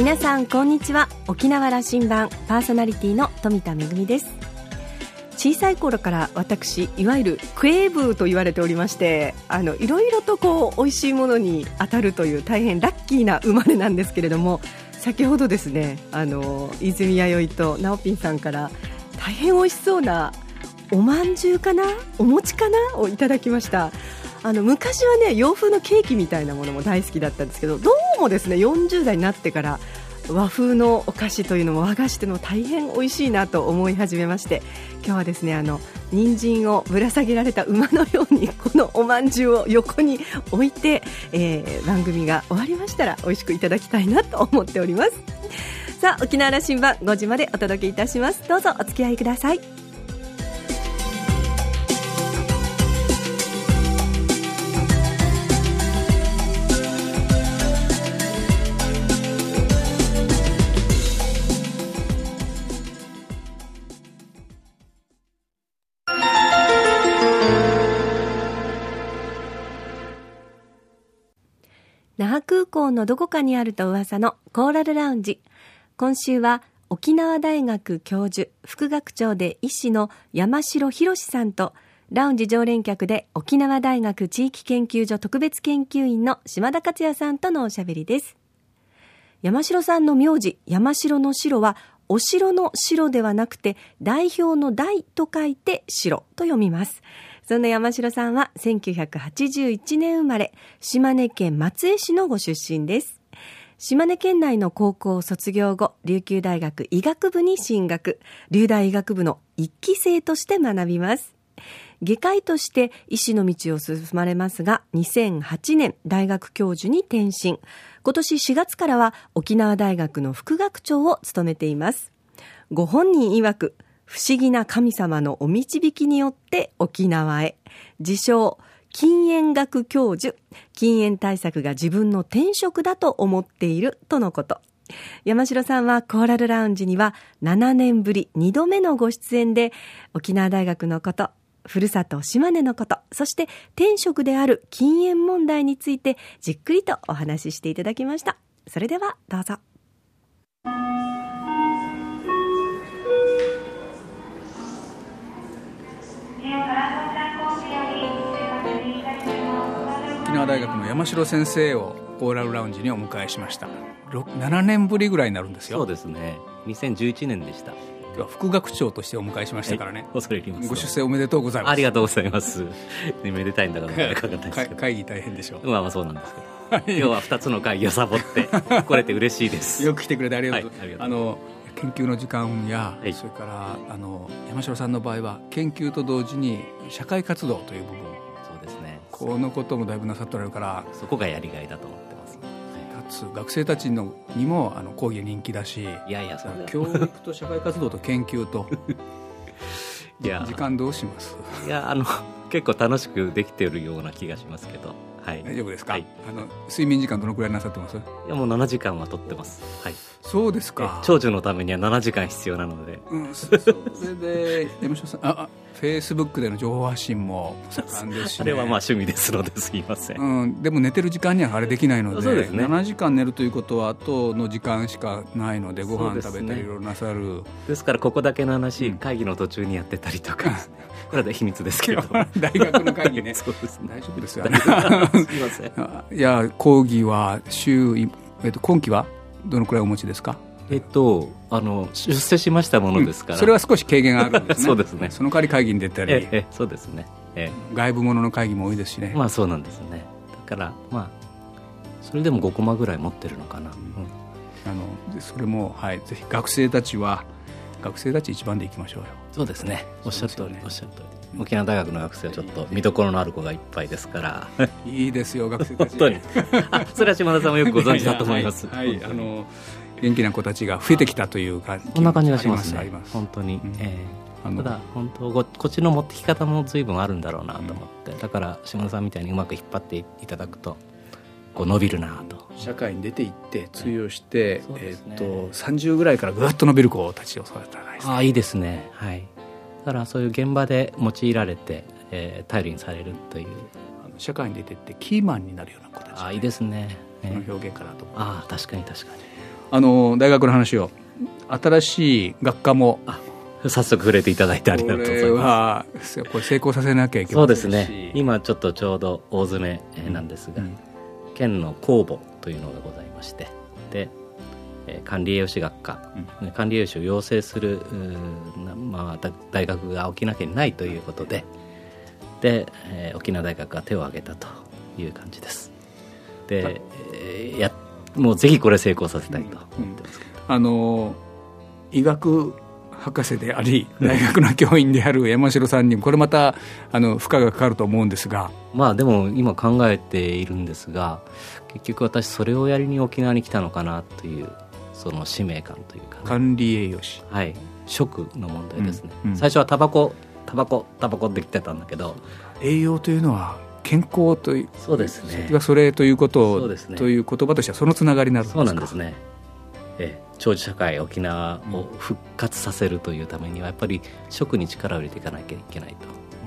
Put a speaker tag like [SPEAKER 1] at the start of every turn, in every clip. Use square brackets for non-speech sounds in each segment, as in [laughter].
[SPEAKER 1] 皆さんこんにちは。沖縄羅針盤パーソナリティの富田恵です。小さい頃から私いわゆるクエーブーと言われておりましてあのいろいろとこう美味しいものに当たるという大変ラッキーな生まれなんですけれども先ほどですねあの泉弥生と直ピンさんから大変美味しそうなおまんじゅうかな？お餅かな？をいただきました。あの昔はね洋風のケーキみたいなものも大好きだったんですけどどうもですね40代になってから和風のお菓子というのも和菓子というのも大変美味しいなと思い始めまして今日はですねあの人参をぶら下げられた馬のようにこのおまんじゅうを横に置いて、えー、番組が終わりましたら美味しくいただきたいなと思っております。さあ沖縄羅針盤5時までお届けいたします。どうぞお付き合いください。空港のどこかにあると噂のコーラルラウンジ。今週は沖縄大学教授、副学長で医師の山城博さんと、ラウンジ常連客で沖縄大学地域研究所特別研究員の島田克也さんとのおしゃべりです。山城さんの名字、山城の城は、お城の城ではなくて、代表の代と書いて城と読みます。そんな山城さんは1981年生まれ、島根県松江市のご出身です。島根県内の高校を卒業後、琉球大学医学部に進学、琉大医学部の一期生として学びます。外科医として医師の道を進まれますが、2008年大学教授に転身。今年4月からは沖縄大学の副学長を務めています。ご本人曰く、不思議な神様のお導きによって沖縄へ。自称、禁煙学教授。禁煙対策が自分の転職だと思っているとのこと。山城さんはコーラルラウンジには7年ぶり2度目のご出演で沖縄大学のこと、ふるさと島根のこと、そして転職である禁煙問題についてじっくりとお話ししていただきました。それではどうぞ。
[SPEAKER 2] 山城先生をコーラルラウンジにお迎えしました。7年ぶりぐらいになるんですよ。
[SPEAKER 3] そうですね。2011年でした。
[SPEAKER 2] 今日は副学長としてお迎えしましたからね。
[SPEAKER 3] 恐れ入ります。
[SPEAKER 2] ご出世おめでとうございます。
[SPEAKER 3] ありがとうございます。めでたいんだから
[SPEAKER 2] 会議大変でしょ
[SPEAKER 3] う。まあまあそうなんですけど。今日は2つの会議をサボって [laughs] 来れて嬉しいです。
[SPEAKER 2] よく来てくれてありがとう、はい、あの研究の時間や、はい、それからあの山城さんの場合は研究と同時に社会活動という部分このこともだいぶなさっておられるから
[SPEAKER 3] そこがやりがいだと思ってます、
[SPEAKER 2] かつ学生たちのにもあの講義人気だし
[SPEAKER 3] いやいや
[SPEAKER 2] 教育と社会活動と研究と [laughs] いや。時間どうします？
[SPEAKER 3] いやあの結構楽しくできてるような気がしますけど。はい、
[SPEAKER 2] 大丈夫ですか、はい、あの睡眠時間どのくらいなさってます？い
[SPEAKER 3] やもう7時間は取ってます。はい。
[SPEAKER 2] そうですか。
[SPEAKER 3] 長寿のためには7時間必要なので、
[SPEAKER 2] うん、そそれで山下さんあフェイスブックでの情報発信も盛んですし、
[SPEAKER 3] ね、[laughs] あれはまあ趣味ですのですいません、
[SPEAKER 2] うん、でも寝てる時間にはあれできないので
[SPEAKER 3] です、ね、
[SPEAKER 2] 7時間寝るということは後の時間しかないのでご飯食べたりいろいろなさる。
[SPEAKER 3] ですからここだけの話、うん、会議の途中にやってたりとか。[laughs] これは秘密ですけど [laughs]
[SPEAKER 2] 大学の会議ね。
[SPEAKER 3] そうです、ね、
[SPEAKER 2] 大丈夫ですよ、ね、す。いません。いや講義は週、えっと、今期はどのくらいお持ちですか？
[SPEAKER 3] えっと、あの出世しましたものですから、うん、
[SPEAKER 2] それは少し軽減があるんですね。[laughs]
[SPEAKER 3] そうですね。
[SPEAKER 2] その代わり会議に出たり。
[SPEAKER 3] ええそうですね、え
[SPEAKER 2] え、外部ものの会議も多いですしね。
[SPEAKER 3] まあそうなんですね。だからまあそれでも5コマぐらい持ってるのかな、うん、
[SPEAKER 2] あのそれも、はい、ぜひ学生たちは学生たち一番でいきましょうよ。
[SPEAKER 3] そうですね。おっしゃる通り、ね、おっしゃる通り。沖縄大学の学生はちょっと見どころのある子がいっぱいですから。
[SPEAKER 2] いいですよ [laughs] 学生たち。
[SPEAKER 3] 本当に。あそれは島田さんもよくご存知だと思います。
[SPEAKER 2] はい、はい、あの元気な子たちが増えてきたというか
[SPEAKER 3] そんな感じがしますね。本当に、うん、えー、ただ本当ここっちの持ってき方も随分あるんだろうなと思って、うん、だから島田さんみたいにうまく引っ張っていただくとこう伸びるなと。
[SPEAKER 2] 社会に出ていって通用して、ね、えー、っと30ぐらいからぐっと伸びる子たちを育てたら
[SPEAKER 3] いああいいですね。はい。だからそういう現場で用いられて、えー、頼りにされるという。
[SPEAKER 2] 社会に出てってキーマンになるような子たち、ね、
[SPEAKER 3] ああいいですね、
[SPEAKER 2] えー、その表現かなと
[SPEAKER 3] ああ確かに確かに
[SPEAKER 2] あの大学の話を。新しい学科も。
[SPEAKER 3] 早速触れていただいてありがとうございま
[SPEAKER 2] す。これ成功させなきゃいけ
[SPEAKER 3] ないそうですね。今ちょっとちょうど大詰めなんですが、うん、県の公募というのがございましてで管理栄養士学科、うん、管理栄養士を養成する、まあ、大学が沖縄県にないということでで、えー、沖縄大学が手を挙げたという感じです。で、えもうぜひこれ成功させたいと。思ってますけど、
[SPEAKER 2] うん、あの医学博士であり大学の教員である山城さんにこれまたあの負荷がかかると思うんですが。
[SPEAKER 3] まあでも今考えているんですが結局私それをやりに沖縄に来たのかなというその使命感というか、ね、
[SPEAKER 2] 管理栄養士。
[SPEAKER 3] はい。食の問題ですね、うん。うん、最初はタバコタバコタバコって来てたんだけど。
[SPEAKER 2] 栄養というのは健康という
[SPEAKER 3] そうですね。
[SPEAKER 2] がそれということを、ね、という言葉としてはそのつながりになるんですか？
[SPEAKER 3] そうなんですね。え長寿社会沖縄を復活させるというためにはやっぱり食に力を入れていかなきゃいけないという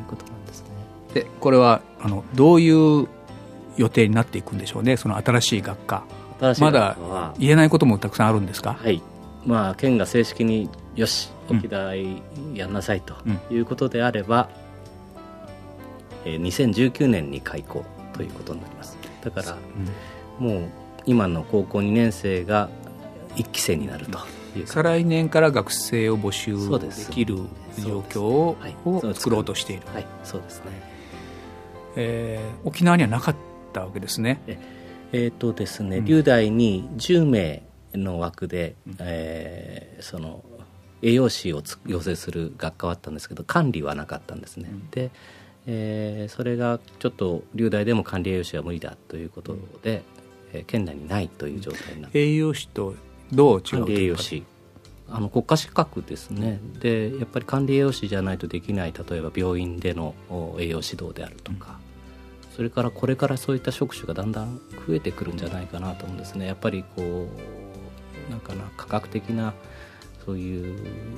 [SPEAKER 3] ことなんですね。
[SPEAKER 2] でこれはあのどういう予定になっていくんでしょうね？その新しい学科。まだ言えないこともたくさんあるんですか？
[SPEAKER 3] はい。まあ県が正式によし沖縄やんなさいということであれば、うん、えー、2019年に開校ということになります。だから、うん、もう今の高校2年生が1期生になると
[SPEAKER 2] 再来年から学生を募集できる状況を作ろうとしている、
[SPEAKER 3] はい、そうですね、
[SPEAKER 2] えー、沖縄にはなかったわけですね。
[SPEAKER 3] ええー、とですね、龍大に10名の枠で、うん、えー、その栄養士を養成する学科はあったんですけど管理はなかったんですね、うん、で、えー、それがちょっと龍大でも管理栄養士は無理だということで、うん、えー、県内にないという状態になって。
[SPEAKER 2] 栄養士とどう違う
[SPEAKER 3] 栄養士。あの国家資格ですね、うん、でやっぱり管理栄養士じゃないとできない例えば病院での栄養指導であるとか、うん、それからこれからそういった職種がだんだん増えてくるんじゃないかなと思うんですね。やっぱりこうなんかな科学的なそういう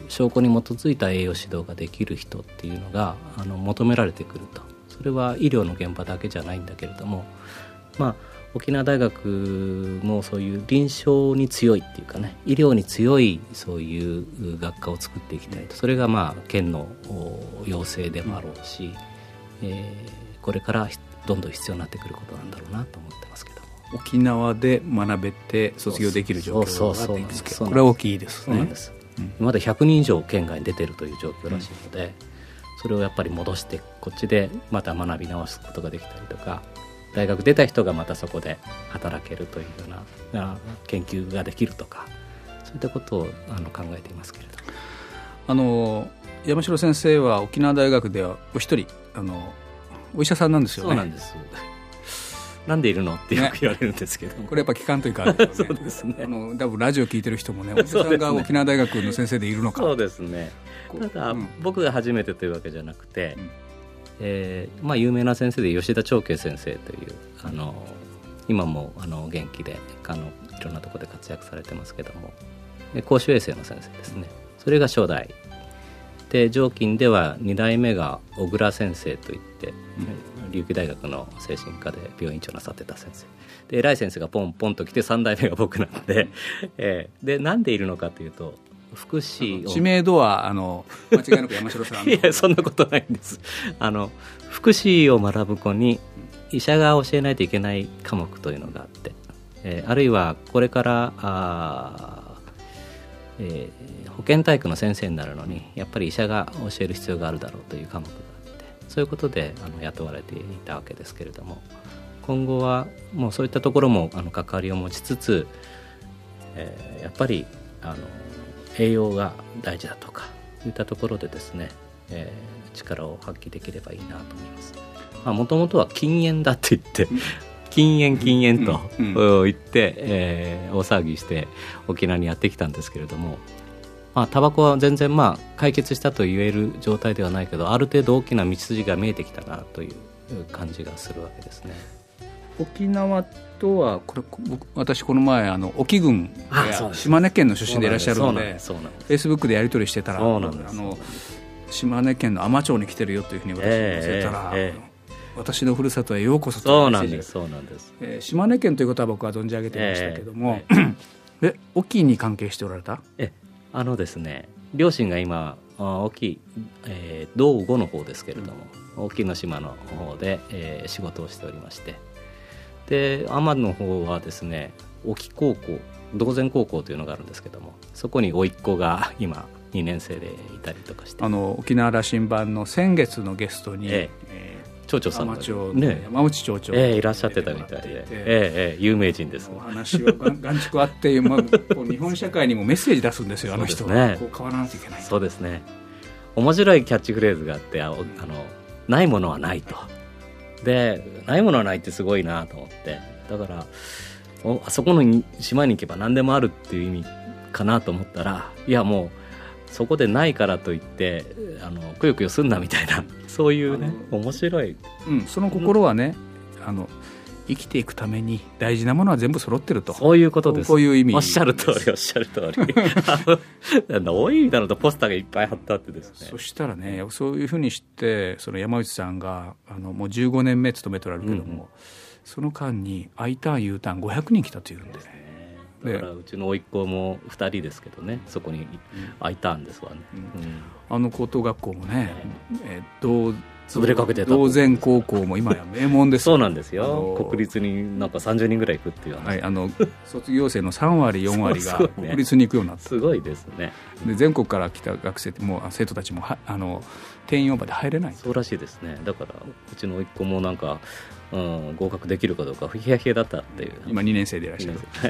[SPEAKER 3] 証拠に基づいた栄養指導ができる人っていうのがあの求められてくると。それは医療の現場だけじゃないんだけれどもまあ沖縄大学もそういう臨床に強いっていうかね医療に強いそういう学科を作っていきたいと。それがまあ県の要請でもあろうし、うん、えー、これからどんどん必要になってくることなんだろうなと思ってますけど
[SPEAKER 2] 沖縄で学べて卒業できる状況があっていくけどこれは大きいですね。
[SPEAKER 3] うん、まだ100人以上県外に出てるという状況らしいので、うん、それをやっぱり戻してこっちでまた学び直すことができたりとか大学出た人がまたそこで働けるというような研究ができるとかそういったことをあの考えていますけれど
[SPEAKER 2] あの山城先生は沖縄大学ではお一人あのお医者さんなんですよね。
[SPEAKER 3] そうなんですなんでいるの？ってよく言われるんですけど、
[SPEAKER 2] ね、これやっぱ聞かんというか、ね、[laughs]
[SPEAKER 3] そうですね。あ
[SPEAKER 2] の多分ラジオ聞いてる人もね [laughs] お医者さんが沖縄大学の先生でいるのか。
[SPEAKER 3] そうですね。ただ、うん、僕が初めてというわけじゃなくて、うん。えーまあ、有名な先生で吉田長慶先生というあの今もあの元気であのいろんなところで活躍されてますけども。公衆衛生の先生ですね。それが初代。で常勤では2代目が小倉先生といって、うん、琉球大学の精神科で病院長なさってた先生。で偉い先生がポンポンと来て3代目が僕なんで、[laughs] えー、でなんでいるのかというと福祉
[SPEAKER 2] 知名度はあの間違いなく山城さん [laughs]
[SPEAKER 3] いやそんなことないんです。あの福祉を学ぶ子に医者が教えないといけない科目というのがあって、えー、あるいはこれからあ、えー、保健体育の先生になるのにやっぱり医者が教える必要があるだろうという科目がそういうことであの雇われていたわけですけれども。今後はもうそういったところもあの関わりを持ちつつ、えー、やっぱりあの栄養が大事だとかいったところでですね、えー、力を発揮できればいいなと思います。もともとは禁煙だって言って禁煙禁煙と言って、えー、大騒ぎして沖縄にやってきたんですけれどもまあタバコは全然まあ解決したと言える状態ではないけどある程度大きな道筋が見えてきたなという感じがするわけですね。
[SPEAKER 2] 沖縄とはこれ僕私この前あの沖郡島根県の出身でいらっしゃるのでフェイスブックでやり取りしてたらあの島根県の海士町に来てるよというふうに私に教えたら、えーえ。ー私のふるさとへようこそと
[SPEAKER 3] そうなんですそうなんです、
[SPEAKER 2] えー、島根県ということは僕は存じ上げていましたけども、えー、[clears throat] フえ沖に関係しておられた？
[SPEAKER 3] えあのですね両親が今沖、えー、道後の方ですけれども、うん、沖の島の方で、えー、仕事をしておりましてで奄美の方はですね沖高校道前高校というのがあるんですけどもそこに甥っ子が今2年生でいたりとかして。
[SPEAKER 2] あの沖縄羅針盤の先月のゲストに、え
[SPEAKER 3] え町長さんが、
[SPEAKER 2] ね、山内町長、
[SPEAKER 3] ええ、いらっしゃってたみたいで、ええ。ええ、有名人です
[SPEAKER 2] お話は眼蓄あって、まあ、日本社会にもメッセージ出すんですよあの人は、ね、こう変わらなきゃいけない
[SPEAKER 3] そうですね。面白いキャッチフレーズがあってあのないものはないと。でないものはないってすごいなと思って。だからあそこの島に行けば何でもあるっていう意味かなと思ったらいやもうそこでないからといってあのくよくよすんなみたいな [laughs] そういうね面白い、
[SPEAKER 2] うん、その心はね、あの生きていくために大事なものは全部揃ってると。
[SPEAKER 3] そういうことです。
[SPEAKER 2] こういう意味。
[SPEAKER 3] おっしゃる通り [laughs] おっしゃる通り。[laughs] どういう意味だろうとポスターがいっぱい貼ってあってですね。
[SPEAKER 2] そしたらねそういうふうにしてその山内さんがあのもう15年目勤めておられるけども、うんうん、その間に I ターン U ターン500人来たというんでね
[SPEAKER 3] だからうちの甥っ子も2人ですけどねそこに空いたんですわね、
[SPEAKER 2] あの高等学校もね、えー、
[SPEAKER 3] 同潰れかけてた。
[SPEAKER 2] 同然高校も今や名門です
[SPEAKER 3] そうなんですよ。国立になんか30人ぐらい行くっていう
[SPEAKER 2] はいあの卒業生の3割 [laughs] 4割が国立に行くようになった。
[SPEAKER 3] すごいですね。
[SPEAKER 2] で全国から来た学生も生徒たちもはあの定員オーバーで入れない。
[SPEAKER 3] そうらしいですね。だからうちの甥っ子もなんかうん、合格できるかどうかヒヤヒヤだったっていう。
[SPEAKER 2] 今2年生でいらっしゃる、は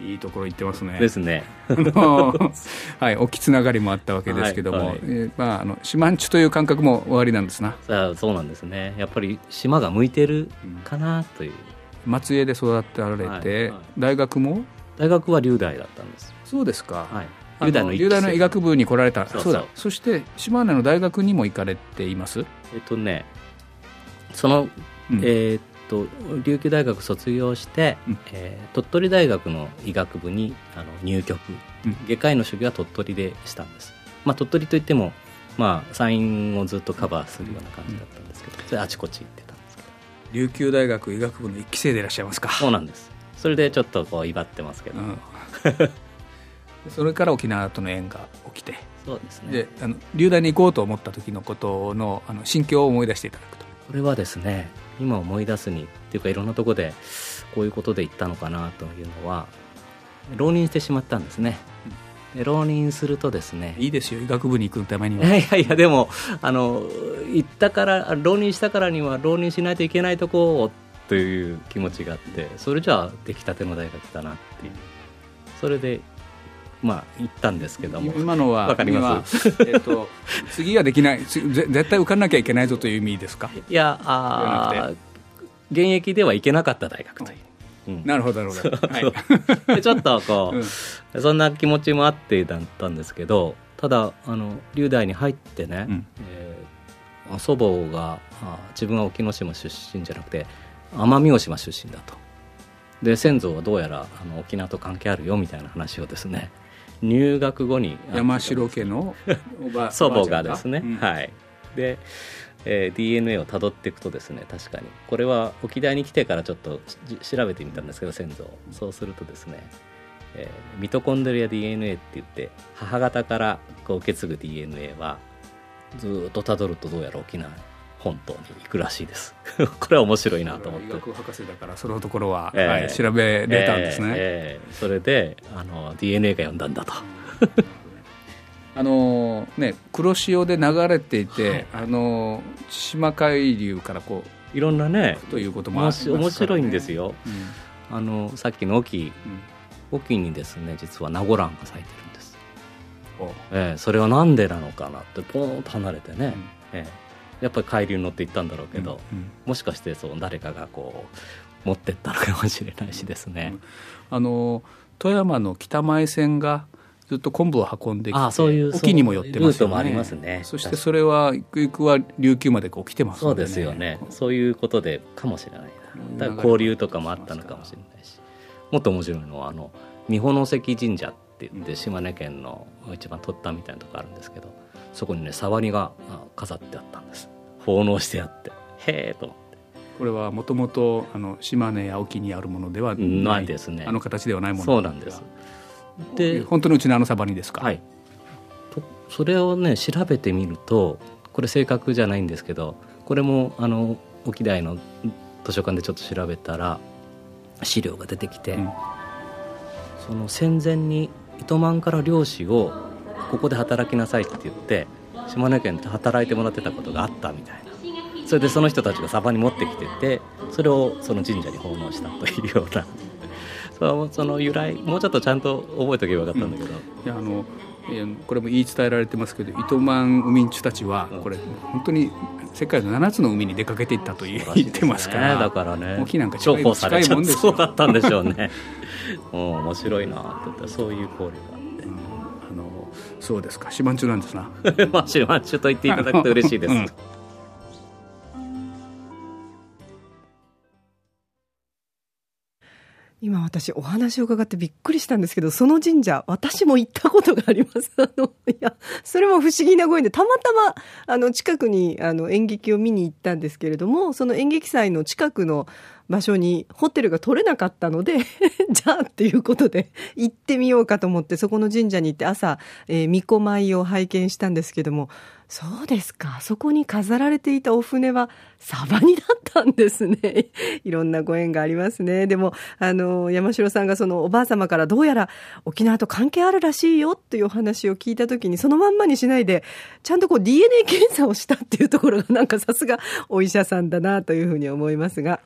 [SPEAKER 2] い、いいところ行ってますね。
[SPEAKER 3] ですね。[laughs]
[SPEAKER 2] はい大きつながりもあったわけですけども、はいはい、えー、まあ、あの島んちという感覚も終わりなんですな。
[SPEAKER 3] あそうなんですね。やっぱり島が向いてるかなという、
[SPEAKER 2] うん、松江で育ってられて、はいはい、大学も？
[SPEAKER 3] 大学は龍大だったんです。
[SPEAKER 2] そうですか、はい龍大のの医学部に来られた。そうだ。そして島根の大学にも行かれています。
[SPEAKER 3] えっとねそのうん、えー、っと琉球大学卒業して、うん、えー、鳥取大学の医学部にあの入局、うん、外科医の修行は鳥取でしたんです、まあ、鳥取といっても、まあ、山陰をずっとカバーするような感じだったんですけど、それあちこち行ってたんですけど。
[SPEAKER 2] 琉球大学医学部の一期生でいらっしゃいますか。
[SPEAKER 3] そうなんです。それでちょっとこう威張ってますけど、[laughs]
[SPEAKER 2] それから沖縄との縁が起きて
[SPEAKER 3] そうですね。
[SPEAKER 2] であの留大に行こうと思った時のことのあの心境を思い出していただくと。
[SPEAKER 3] これはですね今思い出すにっていうかいろんなところでこういうことで言ったのかなというのは浪人してしまったんですね。で浪人するとですね
[SPEAKER 2] いいですよ。医学部に行くためには。
[SPEAKER 3] いやいやでもあの行ったから浪人したからには浪人しないといけないとこをという気持ちがあってそれじゃあ出来たての大学だなっていう。それでまあ言ったんですけども。
[SPEAKER 2] 今のは
[SPEAKER 3] 分かりま
[SPEAKER 2] す、えーと、[laughs] 次はできない。絶対受かんなきゃいけないぞという意味ですか？
[SPEAKER 3] いやあ現役では行けなかった大学という、
[SPEAKER 2] うん、なるほどなるほど、
[SPEAKER 3] はい、ちょっとこう、うん、そんな気持ちもあってだったんですけどただあの龍大に入ってね、うん、えー、祖母があ自分は沖ノ島出身じゃなくて奄美大島出身だと。で先祖はどうやらあの沖縄と関係あるよみたいな話をですね入学後に
[SPEAKER 2] 山城家の [laughs]
[SPEAKER 3] 祖母がですね、うん、はい。で、えー、DNA をたどっていくとですね確かに。これは沖縄に来てからちょっと調べてみたんですけど先祖そうするとですね、えー、ミトコンドリア DNA って言って母方からこう受け継ぐ DNA はずっとたどるとどうやら沖縄本島に行くらしいです。[laughs] これは面白いなと思って。医
[SPEAKER 2] 学博士だからそのところは、えー、はい、調べれたんですね、え
[SPEAKER 3] ー、それであの DNA が読んだんだと。[laughs]
[SPEAKER 2] あのね黒潮で流れていて、はい、あの千島海流からこ
[SPEAKER 3] ういろんなね
[SPEAKER 2] ということもあ
[SPEAKER 3] ね、面白いんですよ、うん、あのさっきの沖、うん、沖にですね実はナゴランが咲いてるんです、えー、それはなんでなのかなってポーンと離れてね、うん、えーやっぱり海流に乗っていったんだろうけど、うんうん、もしかしてそう誰かがこう持ってったのかもしれないしですね、うん、
[SPEAKER 2] あの富山の北前線がずっと昆布を運んできて
[SPEAKER 3] あそういう
[SPEAKER 2] 沖にも寄ってますよ
[SPEAKER 3] ね。もありますね。
[SPEAKER 2] そしてそれはゆくゆくは琉球までこう来てます、
[SPEAKER 3] ね、そうですよね。そういうことでかもしれないな。だから交流とかもあったのかもしれないし、もっと面白いのはあの三保関神社って言って島根県の一番取ったみたいなとこあるんですけど、そこにね触りが飾ってあったんです。奉納してあって。へえと思って。
[SPEAKER 2] これはもともと島根や沖にあるものでは
[SPEAKER 3] ない。ですね。
[SPEAKER 2] あの形ではないもの。
[SPEAKER 3] そうなんです。
[SPEAKER 2] で本当のうちのあのサバにですか？
[SPEAKER 3] はい。それをね調べてみるとこれ正確じゃないんですけどこれもあの沖大の図書館でちょっと調べたら資料が出てきて、うん、その戦前に糸満から漁師をここで働きなさいって言って島根県で働いてもらってたことがあったみたいな。それでその人たちがサバに持ってきててそれをその神社に奉納したというような。[laughs] そその由来もうちょっとちゃんと覚えておけばよかったんだけど、
[SPEAKER 2] うん、いやあのこれも言い伝えられてますけど糸満海人たちはこれ本当に世界の7つの海に出かけていったと言ってますから、
[SPEAKER 3] ね、だからね
[SPEAKER 2] 沖なんか近い近いもんです
[SPEAKER 3] そうだったんでしょうね。[laughs] 面白いなってそういう交流が
[SPEAKER 2] そうですか。島中なんですな。[laughs]
[SPEAKER 3] まあ島中と言っていただくと嬉しいです、うん
[SPEAKER 1] 今私お話を伺ってびっくりしたんですけど、その神社、私も行ったことがあります。[laughs] あの、いや、それも不思議なご縁で、たまたま、あの、近くに、あの、演劇を見に行ったんですけれども、その演劇祭の近くの場所にホテルが取れなかったので [laughs] じゃあっていうことで行ってみようかと思って、そこの神社に行って朝、えー、巫女舞を拝見したんですけども、そうですか。そこに飾られていたお船はサバニだったんですね。[laughs] いろんなご縁がありますね。でも、あの、山城さんがそのおばあ様からどうやら沖縄と関係あるらしいよっていうお話を聞いたときに、そのまんまにしないで、ちゃんとこう DNA 検査をしたっていうところがなんかさすがお医者さんだなというふうに思いますが。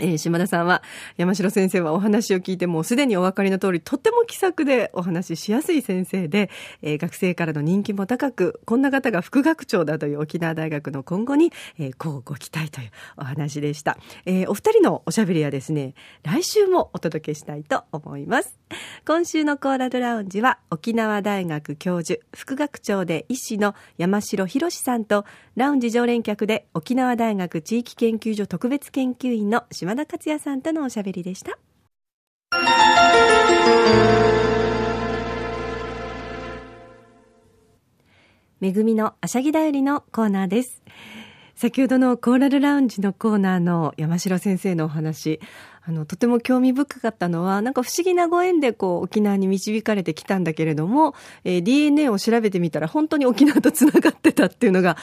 [SPEAKER 1] えー、島田さんは、山城先生はお話を聞いてもうすでにお分かりの通り、とっても気さくでお話ししやすい先生で、えー、学生からの人気も高く、こんな方が副学長だという沖縄大学の今後に、えー、こうご期待というお話でした。えー、お二人のおしゃべりはですね、来週もお届けしたいと思います。[laughs] 今週のコーラルラウンジは、沖縄大学教授、副学長で医師の山城博さんと、ラウンジ常連客で沖縄大学地域研究所特別研究員の島田克也さんとのおしゃべりでした。めぐみのあしゃぎだよりのコーナーです。先ほどのコーラルラウンジのコーナーの山城先生のお話、あの、とても興味深かったのは、なんか不思議なご縁でこう、沖縄に導かれてきたんだけれども、えー、DNA を調べてみたら本当に沖縄と繋がってたっていうのが、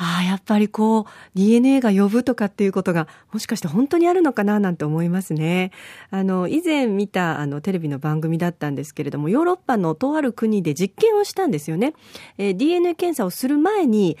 [SPEAKER 1] ああ、やっぱりこう、DNA が呼ぶとかっていうことが、もしかして本当にあるのかななんて思いますね。あの、以前見た、あの、テレビの番組だったんですけれども、ヨーロッパのとある国で実験をしたんですよね。えー、DNA 検査をする前に、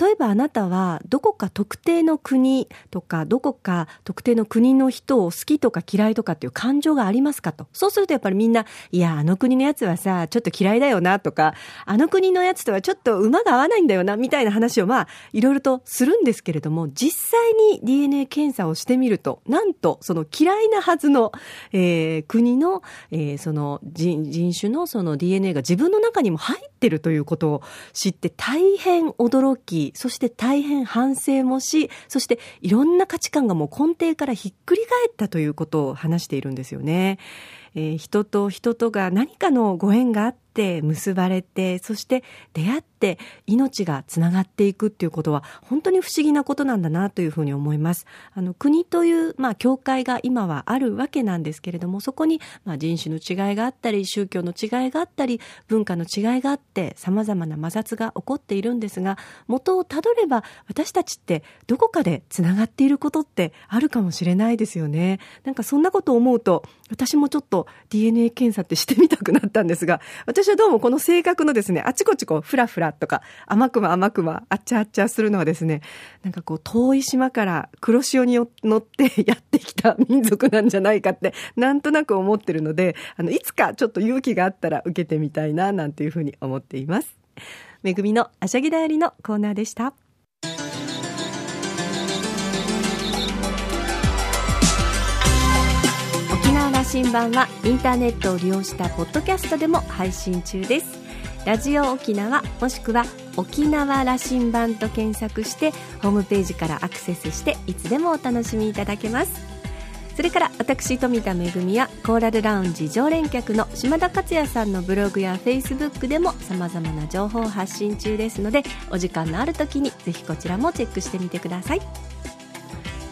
[SPEAKER 1] 例えばあなたはどこか特定の国とかどこか特定の国の人を好きとか嫌いとかっていう感情がありますかと。そうするとやっぱりみんな、いや、あの国のやつはさ、ちょっと嫌いだよなとか、あの国のやつとはちょっと馬が合わないんだよなみたいな話をまあ、いろいろとするんですけれども、実際に DNA 検査をしてみると、なんとその嫌いなはずの、えー、国の、えー、その人人種のその DNA が自分の中にも入ってるということを知って大変驚き、そして大変反省もし、そしていろんな価値観がもう根底からひっくり返ったということを話しているんですよね。えー、人と人とが何かのご縁があって結ばれて、そして出会って命がつながっていくっていうことは本当に不思議なことなんだなというふうに思います。あの国という、まあ、教会が今はあるわけなんですけれども、そこに、まあ、人種の違いがあったり、宗教の違いがあったり、文化の違いがあって、様々な摩擦が起こっているんですが、元をたどれば私たちってどこかでつながっていることってあるかもしれないですよね。なんかそんなことを思うと、私もちょっと DNA 検査ってしてみたくなったんですが、私はどうもこの性格のですね、あちこちこう、ふらふらとか、甘くま甘くま、あっちゃあっちゃするのはですね、なんかこう、遠い島から黒潮に乗ってやってきた民族なんじゃないかって、なんとなく思ってるので、あの、いつかちょっと勇気があったら受けてみたいな、なんていうふうに思っています。めぐみのあしゃぎだよりのコーナーでした。新版はインターネットを利用したポッドキャストでも配信中です。ラジオ沖縄もしくは沖縄羅針盤と検索してホームページからアクセスしていつでもお楽しみいただけます。それから私富田恵やコーラルラウンジ常連客の島田克也さんのブログやフェイスブックでもさまざまな情報を発信中ですのでお時間のある時にぜひこちらもチェックしてみてください。